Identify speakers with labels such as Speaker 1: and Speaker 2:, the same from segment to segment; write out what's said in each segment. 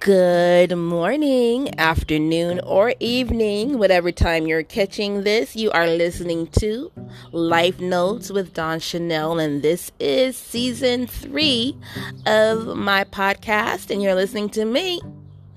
Speaker 1: Good morning, afternoon, or evening, whatever time you're catching this. You are listening to Life Notes with Dawn Chanel, and this is season three of my podcast, and you're listening to me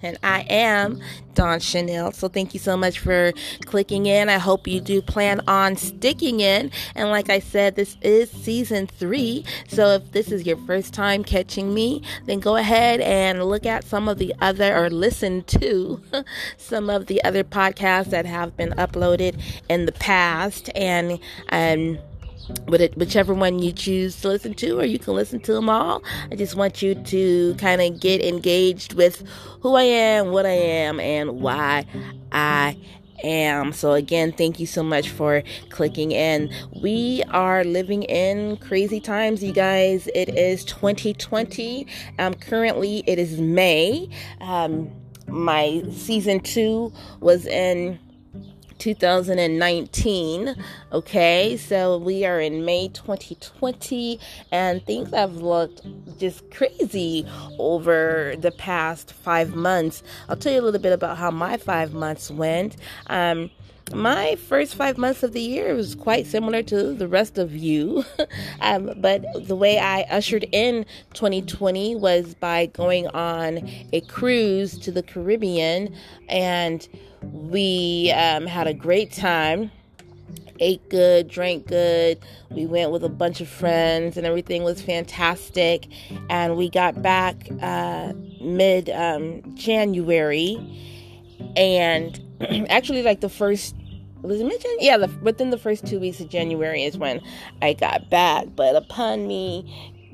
Speaker 1: and I am Dawn Chanel. So thank you so much for clicking in. I hope you do plan on sticking in. And like I said, this is season three. So if this is your first time catching me, then go ahead and look at some of the other or listen to some of the other podcasts that have been uploaded in the past and um whichever one you choose to listen to, or you can listen to them all. I just want you to kind of get engaged with who I am, what I am, and why I am. So, again, thank you so much for clicking in. We are living in crazy times, you guys. It is 2020. Um, currently, it is May. Um, my season two was in 2019. Okay, so we are in May 2020, and things have looked just crazy over the past five months. I'll tell you a little bit about how my five months went. Um, my first five months of the year was quite similar to the rest of you. um, but the way I ushered in 2020 was by going on a cruise to the Caribbean, and we um, had a great time. Ate good, drank good. We went with a bunch of friends, and everything was fantastic. And we got back uh, mid um, January, and actually, like the first was it mentioned? Yeah, the, within the first two weeks of January is when I got back. But upon me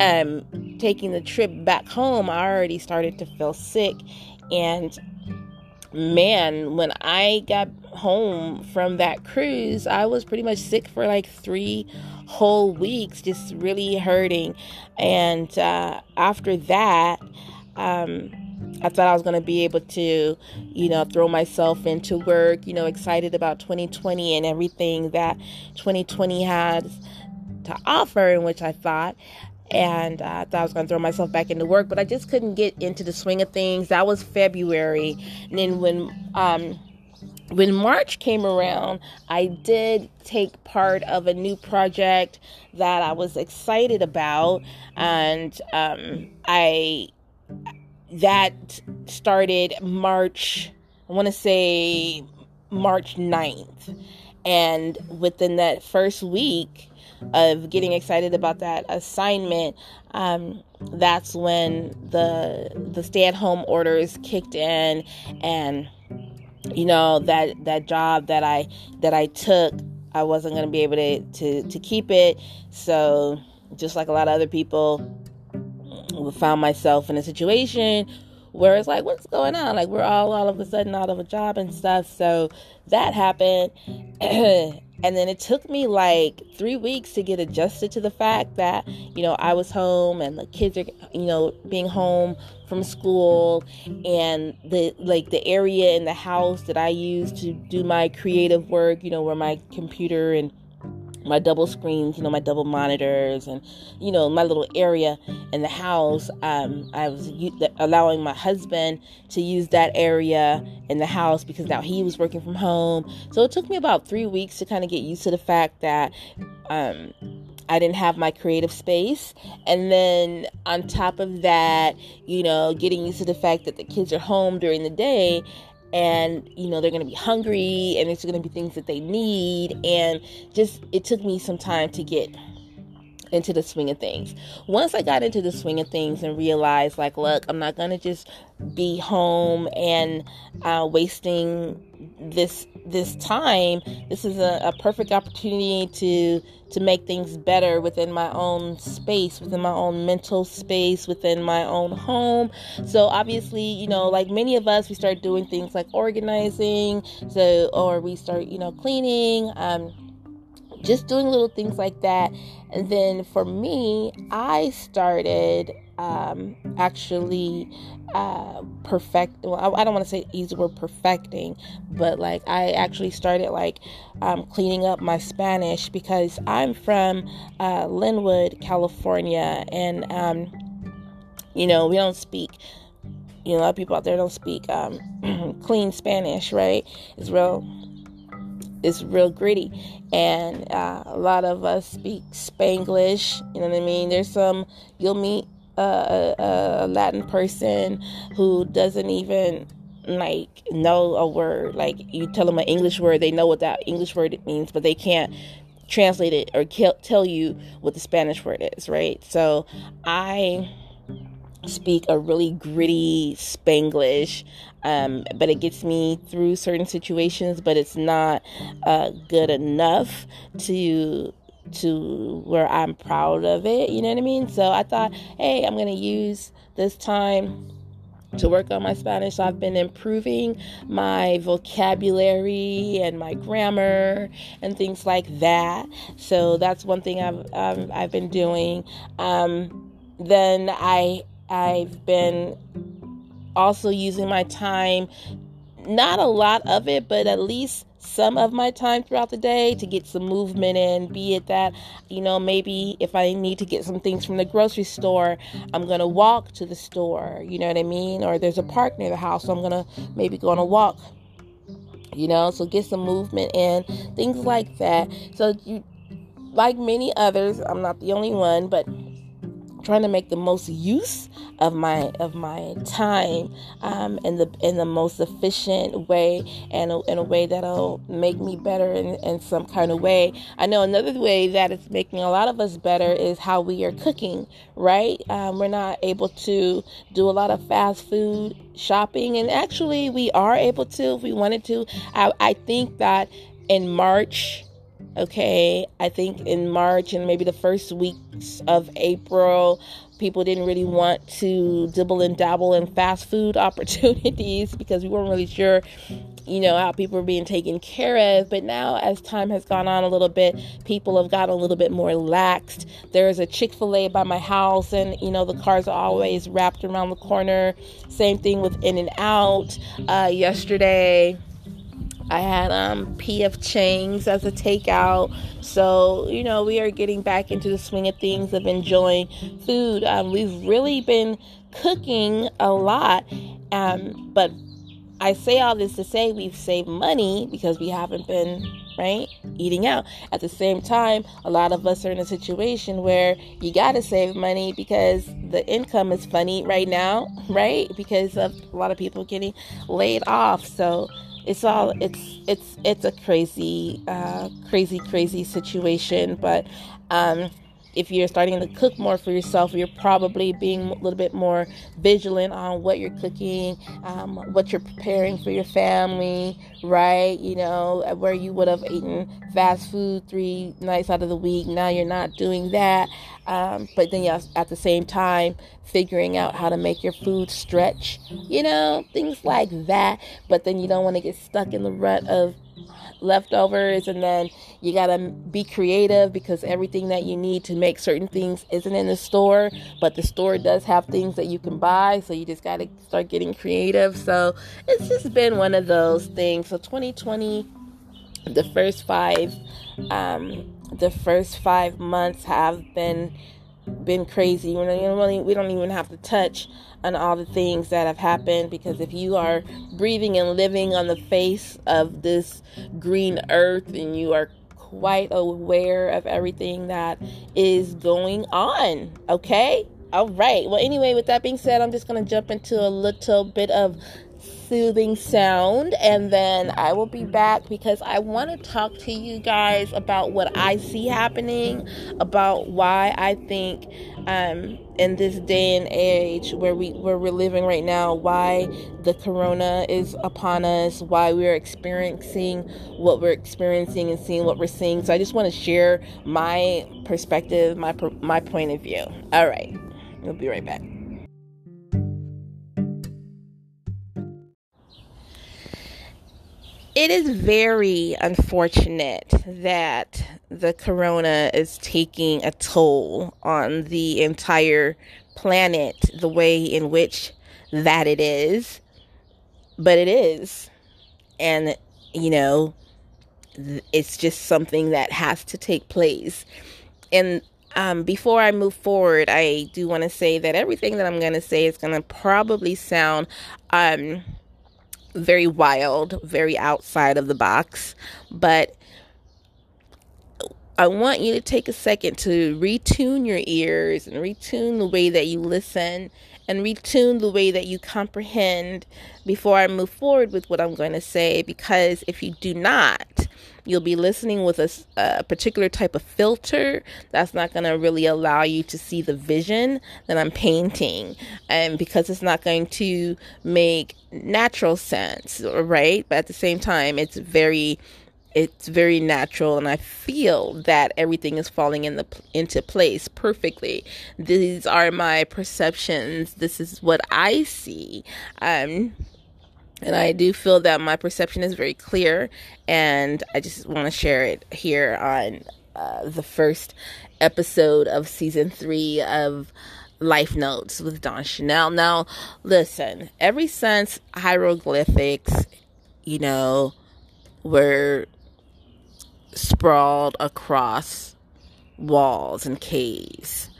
Speaker 1: um, taking the trip back home, I already started to feel sick. And man, when I got home from that cruise, I was pretty much sick for like three whole weeks, just really hurting. And uh, after that, um, I thought I was going to be able to, you know, throw myself into work, you know, excited about 2020 and everything that 2020 has to offer, in which I thought. And uh, I thought I was going to throw myself back into work, but I just couldn't get into the swing of things. That was February. And then when, um, when March came around, I did take part of a new project that I was excited about, and um, I that started March, I want to say March 9th. And within that first week of getting excited about that assignment, um, that's when the the stay at home orders kicked in and you know that that job that I that I took I wasn't going to be able to, to to keep it so just like a lot of other people found myself in a situation where it's like, what's going on? Like, we're all all of a sudden out of a job and stuff. So that happened. and then it took me like three weeks to get adjusted to the fact that, you know, I was home and the kids are, you know, being home from school and the like the area in the house that I use to do my creative work, you know, where my computer and my double screens, you know, my double monitors, and you know, my little area in the house. Um, I was allowing my husband to use that area in the house because now he was working from home. So it took me about three weeks to kind of get used to the fact that um, I didn't have my creative space. And then on top of that, you know, getting used to the fact that the kids are home during the day and you know they're going to be hungry and there's going to be things that they need and just it took me some time to get into the swing of things. Once I got into the swing of things and realized, like, look, I'm not gonna just be home and uh, wasting this this time. This is a, a perfect opportunity to to make things better within my own space, within my own mental space, within my own home. So obviously, you know, like many of us, we start doing things like organizing, so or we start, you know, cleaning. Um, just doing little things like that. And then for me, I started um, actually uh, perfect. Well, I, I don't want to say the word perfecting, but like I actually started like um, cleaning up my Spanish because I'm from uh, Lynwood, California, and um, You know, we don't speak. You know, a lot of people out there don't speak um, clean Spanish, right? It's real. It's real gritty, and uh, a lot of us speak Spanglish. You know what I mean? There's some you'll meet a, a, Latin person who doesn't even like know a word. Like you tell them an English word, they know what that English word it means, but they can't translate it or tell you what the Spanish word is, right? So I speak a really gritty Spanglish, um, but it gets me through certain situations, but it's not uh, good enough to to where I'm proud of it. You know what I mean? So I thought, hey, I'm gonna use this time to work on my Spanish. I've been improving my vocabulary and my grammar and things like that. So that's one thing I've um, I've been doing. Um, then I I've been also using my time, not a lot of it, but at least some of my time throughout the day to get some movement in. Be it that, you know, maybe if I need to get some things from the grocery store, I'm going to walk to the store, you know what I mean? Or there's a park near the house, so I'm going to maybe go on a walk, you know, so get some movement in, things like that. So, you, like many others, I'm not the only one, but trying to make the most use of my of my time um, in the in the most efficient way and in a way that'll make me better in, in some kind of way. I know another way that it's making a lot of us better is how we are cooking. Right, um, we're not able to do a lot of fast food shopping, and actually we are able to if we wanted to. I, I think that in March Okay, I think in March and maybe the first weeks of April, people didn't really want to dibble and dabble in fast food opportunities because we weren't really sure, you know, how people were being taken care of. But now, as time has gone on a little bit, people have gotten a little bit more laxed. There is a Chick fil A by my house, and, you know, the cars are always wrapped around the corner. Same thing with In and Out. Uh, yesterday, I had um, PF Chang's as a takeout. So, you know, we are getting back into the swing of things of enjoying food. Um, we've really been cooking a lot. Um, but I say all this to say we've saved money because we haven't been, right, eating out. At the same time, a lot of us are in a situation where you got to save money because the income is funny right now, right? Because of a lot of people getting laid off. So, it's all it's it's it's a crazy uh, crazy crazy situation but um, if you're starting to cook more for yourself, you're probably being a little bit more vigilant on what you're cooking, um, what you're preparing for your family, right? You know, where you would have eaten fast food three nights out of the week, now you're not doing that. Um, but then you at the same time figuring out how to make your food stretch, you know, things like that. But then you don't want to get stuck in the rut of leftovers and then you got to be creative because everything that you need to make certain things isn't in the store but the store does have things that you can buy so you just got to start getting creative so it's just been one of those things so 2020 the first five um the first five months have been been crazy. We don't, really, we don't even have to touch on all the things that have happened because if you are breathing and living on the face of this green earth and you are quite aware of everything that is going on, okay? All right. Well, anyway, with that being said, I'm just going to jump into a little bit of soothing sound and then I will be back because I want to talk to you guys about what I see happening, about why I think um, in this day and age where we where we're living right now, why the corona is upon us, why we're experiencing what we're experiencing and seeing what we're seeing. So I just want to share my perspective, my my point of view. All right. We'll be right back. It is very unfortunate that the corona is taking a toll on the entire planet the way in which that it is but it is. And you know it's just something that has to take place. And um, before I move forward, I do want to say that everything that I'm going to say is going to probably sound um, very wild, very outside of the box, but I want you to take a second to retune your ears and retune the way that you listen and retune the way that you comprehend before I move forward with what I'm going to say. Because if you do not, you'll be listening with a, a particular type of filter that's not going to really allow you to see the vision that I'm painting. And because it's not going to make natural sense, right? But at the same time, it's very it's very natural and i feel that everything is falling in the into place perfectly these are my perceptions this is what i see um and I do feel that my perception is very clear, and I just want to share it here on uh, the first episode of season three of Life Notes with Dawn Chanel. Now, listen, ever since hieroglyphics, you know, were sprawled across walls and caves.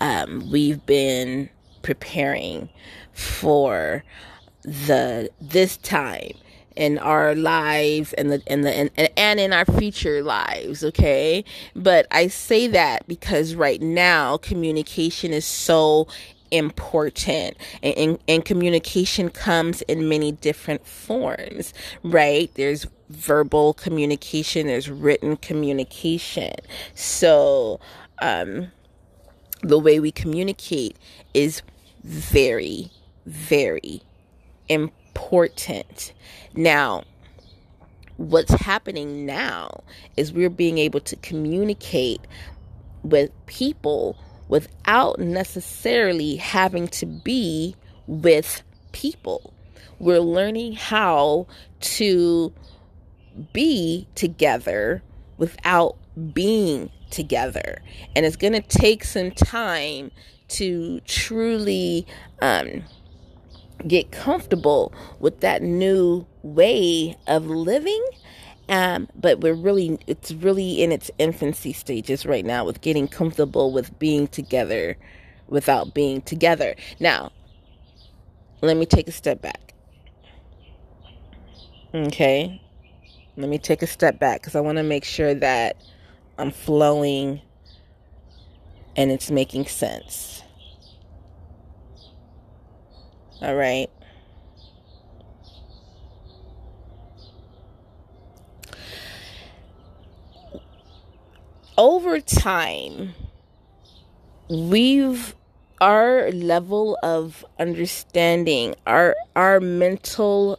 Speaker 1: Um, we've been preparing for the this time in our lives and the and the and, and in our future lives okay? But i say that because right now communication is so important and, and, and, communication comes in many different forms right? There's verbal communication there's written communication. So um the way we communicate is very very important now what's happening now is we're being able to communicate with people without necessarily having to be with people. We're learning how to be together without being together. And it's going to take some time to truly um, get comfortable with that new way of living um, but we're really, it's really in its infancy stages right now with getting comfortable with being together without being together. Now, let me take a step back. Okay. Let me take a step back because I want to make sure that I'm flowing and it's making sense. All right. over time, we've our level of understanding, our our mental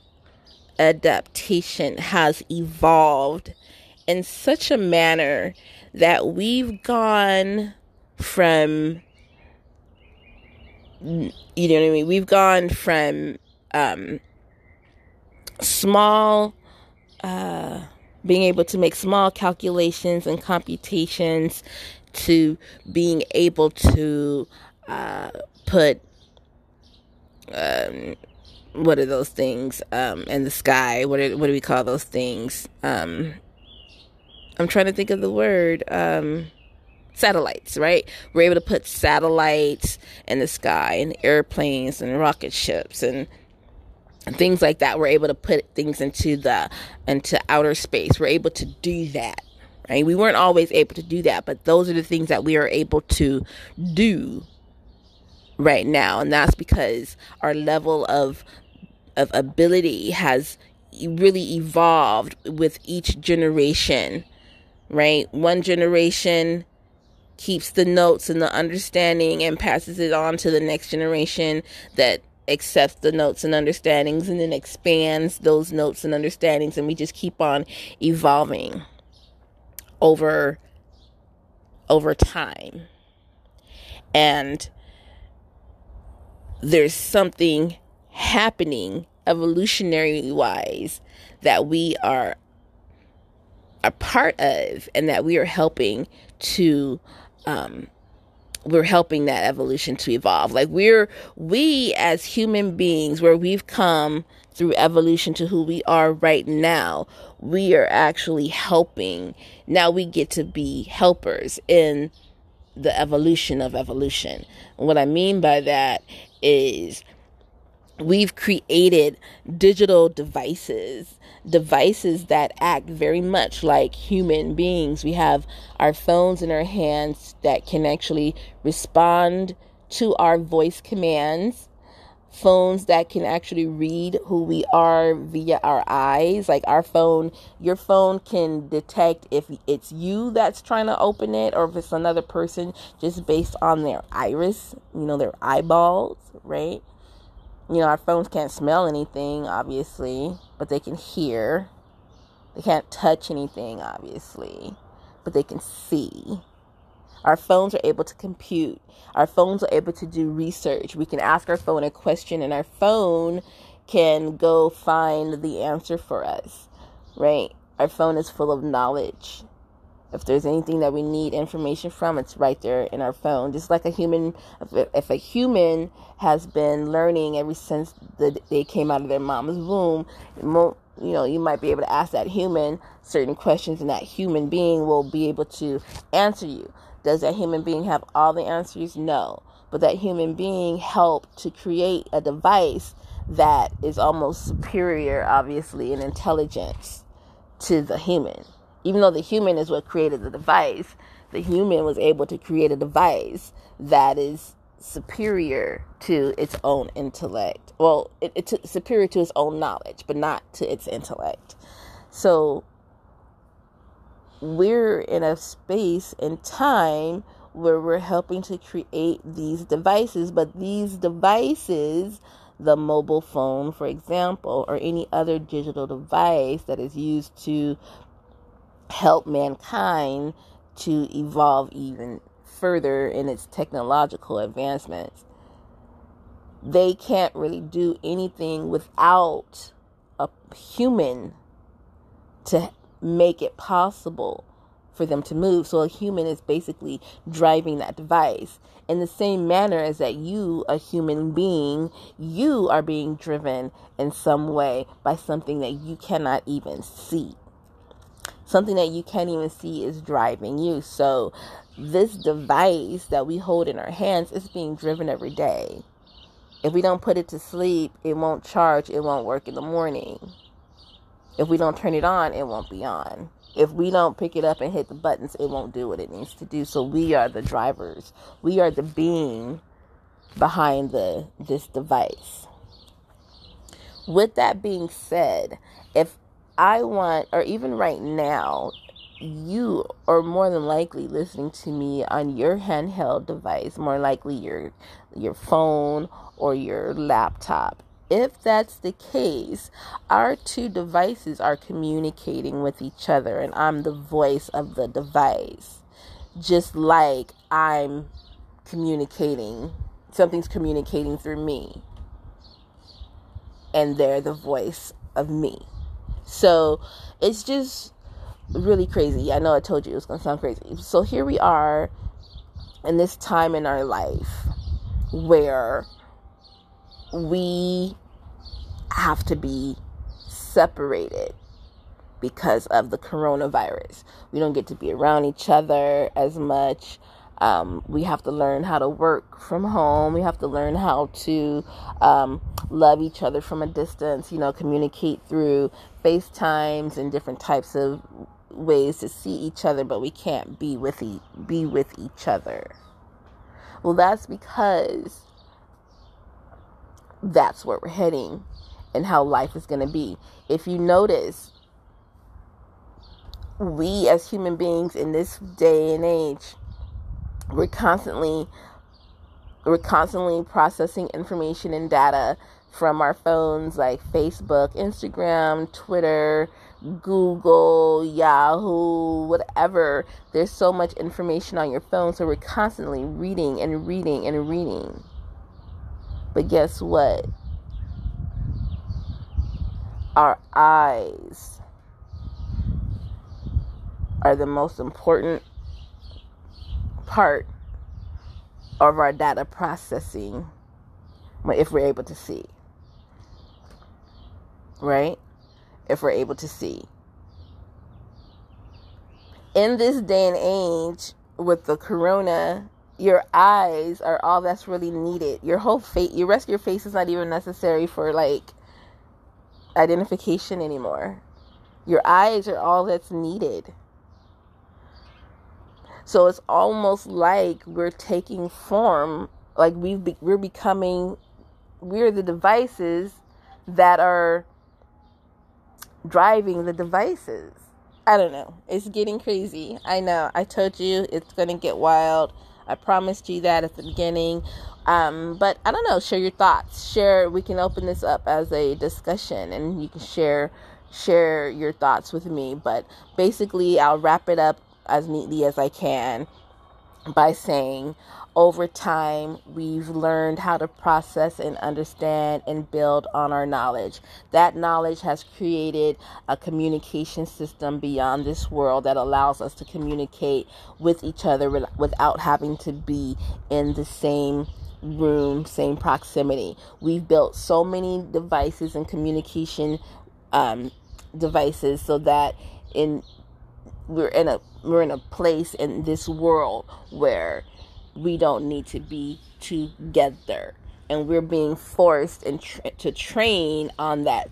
Speaker 1: adaptation has evolved in such a manner that we've gone from you know what I mean? We've gone from um, small uh, being able to make small calculations and computations to being able to uh, put um, what are those things um, in the sky? What are, what do we call those things? Um, I'm trying to think of the word. Um, satellites, right? We're able to put satellites in the sky and airplanes and rocket ships and things like that. We're able to put things into the into outer space. We're able to do that. Right? We weren't always able to do that, but those are the things that we are able to do right now, and that's because our level of of ability has really evolved with each generation. Right? One generation keeps the notes and the understanding and passes it on to the next generation that accepts the notes and understandings and then expands those notes and understandings and we just keep on evolving over over time. And there's something happening evolutionary wise that we are a part of and that we are helping to um, we're helping that evolution to evolve. Like we're we as human beings where we've come through evolution to who we are right now, we are actually helping. Now we get to be helpers in the evolution of evolution. What I mean by that is we've created digital devices devices that act very much like human beings we have our phones in our hands that can actually respond to our voice commands phones that can actually read who we are via our eyes. Like our phone, your phone can detect if it's you that's trying to open it or if it's another person just based on their iris, you know, their eyeballs, right? You know, our phones can't smell anything, obviously, but they can hear. They can't touch anything, obviously, but they can see. Our phones are able to compute. Our phones are able to do research. We can ask our phone a question and our phone can go find the answer for us, right? Our phone is full of knowledge. If there's anything that we need information from, it's right there in our phone. Just like a human, if a human has been learning ever since the, they came out of their mom's womb, you know, you might be able to ask that human certain questions, and that human being will be able to answer you. Does that human being have all the answers? No. But that human being helped to create a device that is almost superior, obviously, in intelligence to the human. Even though the human is what created the device, the human was able to create a device that is superior to its own intellect. Well, it, it's superior to its own knowledge, but not to its intellect. So we're in a space and time where we're helping to create these devices, but these devices, the mobile phone, for example, or any other digital device that is used to help mankind to evolve even further in its technological advancements, they can't really do anything without a human to make it possible for them to move. So a human is basically driving that device. In the same manner as that you, a human being, you are being driven in some way by something that you cannot even see. Something that you can't even see is driving you. So this device that we hold in our hands is being driven every day. If we don't put it to sleep, it won't charge, it won't work in the morning if we don't turn it on, it won't be on. If we don't pick it up and hit the buttons, it won't do what it needs to do. So we are the drivers. We are the being behind the this device. With that being said, if I want or even right now, you are more than likely listening to me on your handheld device, more likely your your phone or your laptop if that's the case, our two devices are communicating with each other, and I'm the voice of the device. Just like I'm communicating, something's communicating through me, and they're the voice of me. So it's just really crazy. I know I told you it was going to sound crazy. So here we are in this time in our life where we have to be separated because of the coronavirus. We don't get to be around each other as much. Um, we have to learn how to work from home. We have to learn how to um, love each other from a distance, you know, communicate through FaceTimes and different types of ways to see each other, but we can't be with e- be with each other. Well, that's because that's where we're heading and how life is going to be. If you notice, we as human beings in this day and age, we're constantly we're constantly processing information and data from our phones like Facebook, Instagram, Twitter, Google, Yahoo, whatever. There's so much information on your phone, so we're constantly reading and reading and reading. But guess what? Our eyes are the most important part of our data processing if we're able to see. Right? If we're able to see. In this day and age, with the corona, your eyes are all that's really needed. Your whole face, your rest of your face is not even necessary for like identification anymore. Your eyes are all that's needed. So it's almost like we're taking form, like we be, we're becoming, we're the devices that are driving the devices. I don't know. It's getting crazy. I know. I told you it's going to get wild. I promised you that at the beginning. Um, but I don't know. Share your thoughts. Share. We can open this up as a discussion, and you can share share your thoughts with me. But basically, I'll wrap it up as neatly as I can by saying over time we've learned how to process and understand and build on our knowledge. That knowledge has created a communication system beyond this world that allows us to communicate with each other without having to be in the same room, same proximity. We've built so many devices and communication um, devices so that in we're in a we're in a place in this world where we don't need to be together. And we're being forced and tra- to train on that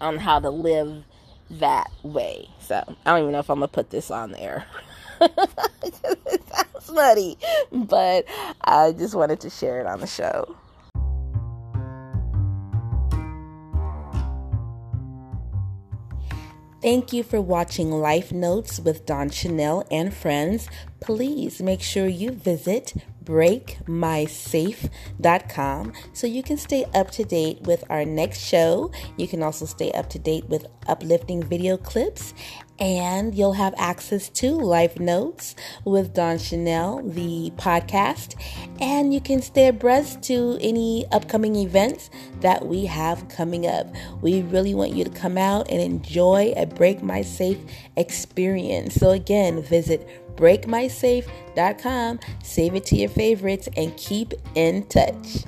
Speaker 1: on how to live that way. So i don't even know if i'm gonna put this on there. It sounds funny but i just wanted to share it on the show Thank you for watching Life Notes with Dawn Chanel and friends. Please make sure you visit breakmysafe.com so you can stay up to date with our next show. You can also stay up to date with uplifting video clips and you'll have access to Life Notes with Dawn Chanel, the podcast, and you can stay abreast to any upcoming events that we have coming up. We really want you to come out and enjoy a Break My Safe experience. So, again, visit breakmysafe.com, save it to your favorites, and keep in touch.